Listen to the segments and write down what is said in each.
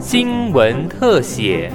新闻特写。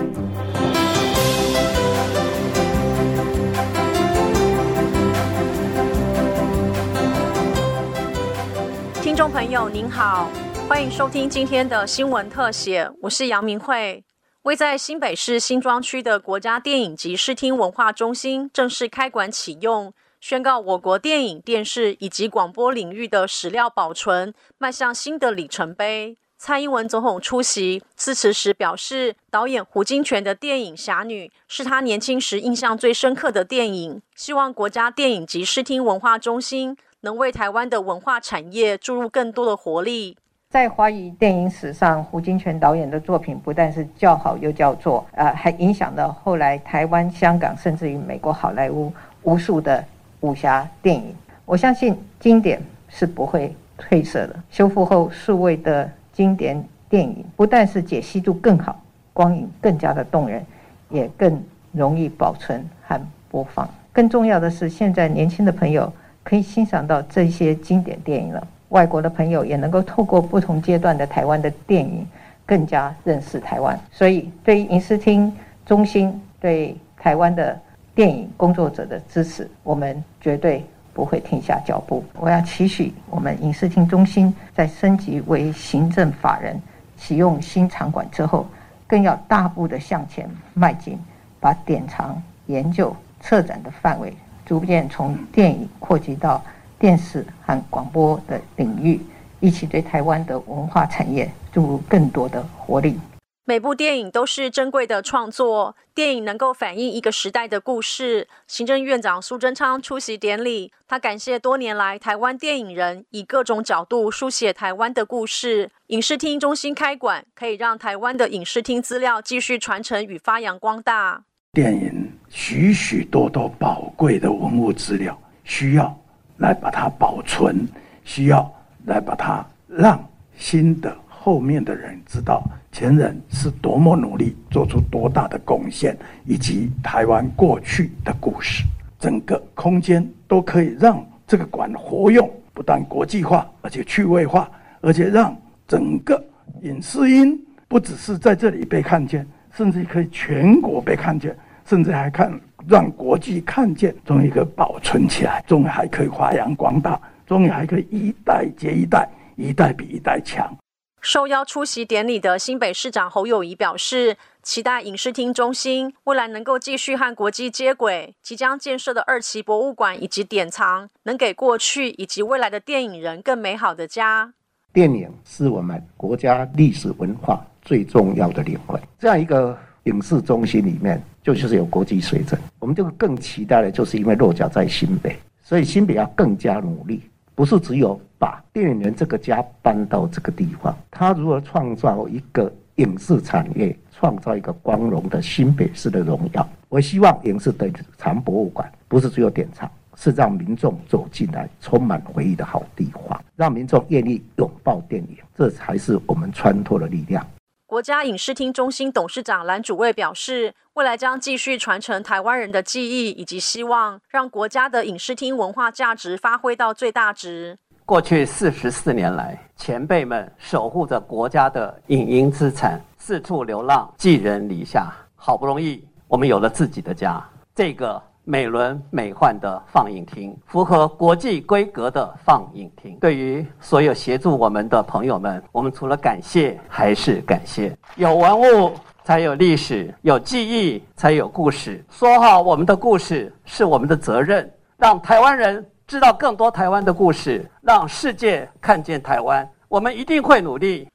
听众朋友您好，欢迎收听今天的新闻特写，我是杨明慧。位在新北市新庄区的国家电影及视听文化中心正式开馆启用，宣告我国电影、电视以及广播领域的史料保存迈向新的里程碑。蔡英文总统出席致辞时表示，导演胡金铨的电影《侠女》是他年轻时印象最深刻的电影，希望国家电影及视听文化中心能为台湾的文化产业注入更多的活力。在华语电影史上，胡金铨导演的作品不但是叫好又叫座，呃，还影响了后来台湾、香港，甚至于美国好莱坞无数的武侠电影。我相信经典是不会褪色的。修复后数位的经典电影，不但是解析度更好，光影更加的动人，也更容易保存和播放。更重要的是，现在年轻的朋友可以欣赏到这些经典电影了。外国的朋友也能够透过不同阶段的台湾的电影，更加认识台湾。所以，对于影视厅中心对台湾的电影工作者的支持，我们绝对不会停下脚步。我要期许我们影视厅中心在升级为行政法人、启用新场馆之后，更要大步的向前迈进，把典藏、研究、策展的范围逐渐从电影扩及到。电视和广播的领域，一起对台湾的文化产业注入更多的活力。每部电影都是珍贵的创作，电影能够反映一个时代的故事。行政院长苏贞昌出席典礼，他感谢多年来台湾电影人以各种角度书写台湾的故事。影视厅中心开馆，可以让台湾的影视厅资料继续传承与发扬光大。电影许许多多宝贵的文物资料，需要。来把它保存，需要来把它让新的后面的人知道前人是多么努力，做出多大的贡献，以及台湾过去的故事。整个空间都可以让这个馆活用，不但国际化，而且趣味化，而且让整个影视音不只是在这里被看见，甚至可以全国被看见，甚至还看。让国际看见，终于可以保存起来，终于还可以发扬光大，终于还可以一代接一代，一代比一代强。受邀出席典礼的新北市长侯友谊表示，期待影视厅中心未来能够继续和国际接轨，即将建设的二期博物馆以及典藏，能给过去以及未来的电影人更美好的家。电影是我们国家历史文化最重要的灵魂，这样一个影视中心里面。就就是有国际水准，我们就更期待的，就是因为落脚在新北，所以新北要更加努力，不是只有把电影人这个家搬到这个地方，他如何创造一个影视产业，创造一个光荣的新北市的荣耀。我希望影视的藏博物馆不是只有典藏，是让民众走进来充满回忆的好地方，让民众愿意拥抱电影，这才是我们穿透的力量。国家影视厅中心董事长蓝主卫表示，未来将继续传承台湾人的记忆以及希望，让国家的影视厅文化价值发挥到最大值。过去四十四年来，前辈们守护着国家的影音资产，四处流浪，寄人篱下。好不容易，我们有了自己的家，这个。美轮美奂的放映厅，符合国际规格的放映厅。对于所有协助我们的朋友们，我们除了感谢还是感谢。有文物才有历史，有记忆才有故事。说好我们的故事是我们的责任，让台湾人知道更多台湾的故事，让世界看见台湾。我们一定会努力。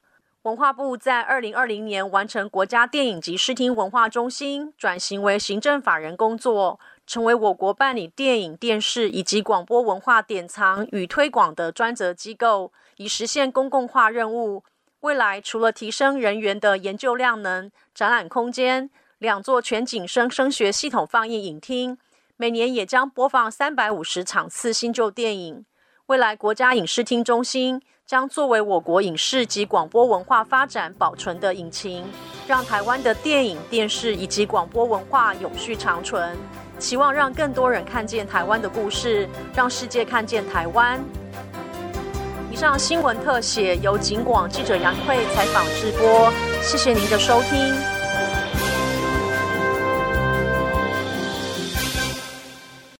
文化部在二零二零年完成国家电影及视听文化中心转型为行政法人工作。成为我国办理电影、电视以及广播文化典藏与推广的专责机构，以实现公共化任务。未来除了提升人员的研究量能、展览空间，两座全景声声学系统放映影厅，每年也将播放三百五十场次新旧电影。未来国家影视厅中心将作为我国影视及广播文化发展保存的引擎，让台湾的电影、电视以及广播文化永续长存。期望让更多人看见台湾的故事，让世界看见台湾。以上新闻特写由警广记者杨慧采访直播，谢谢您的收听。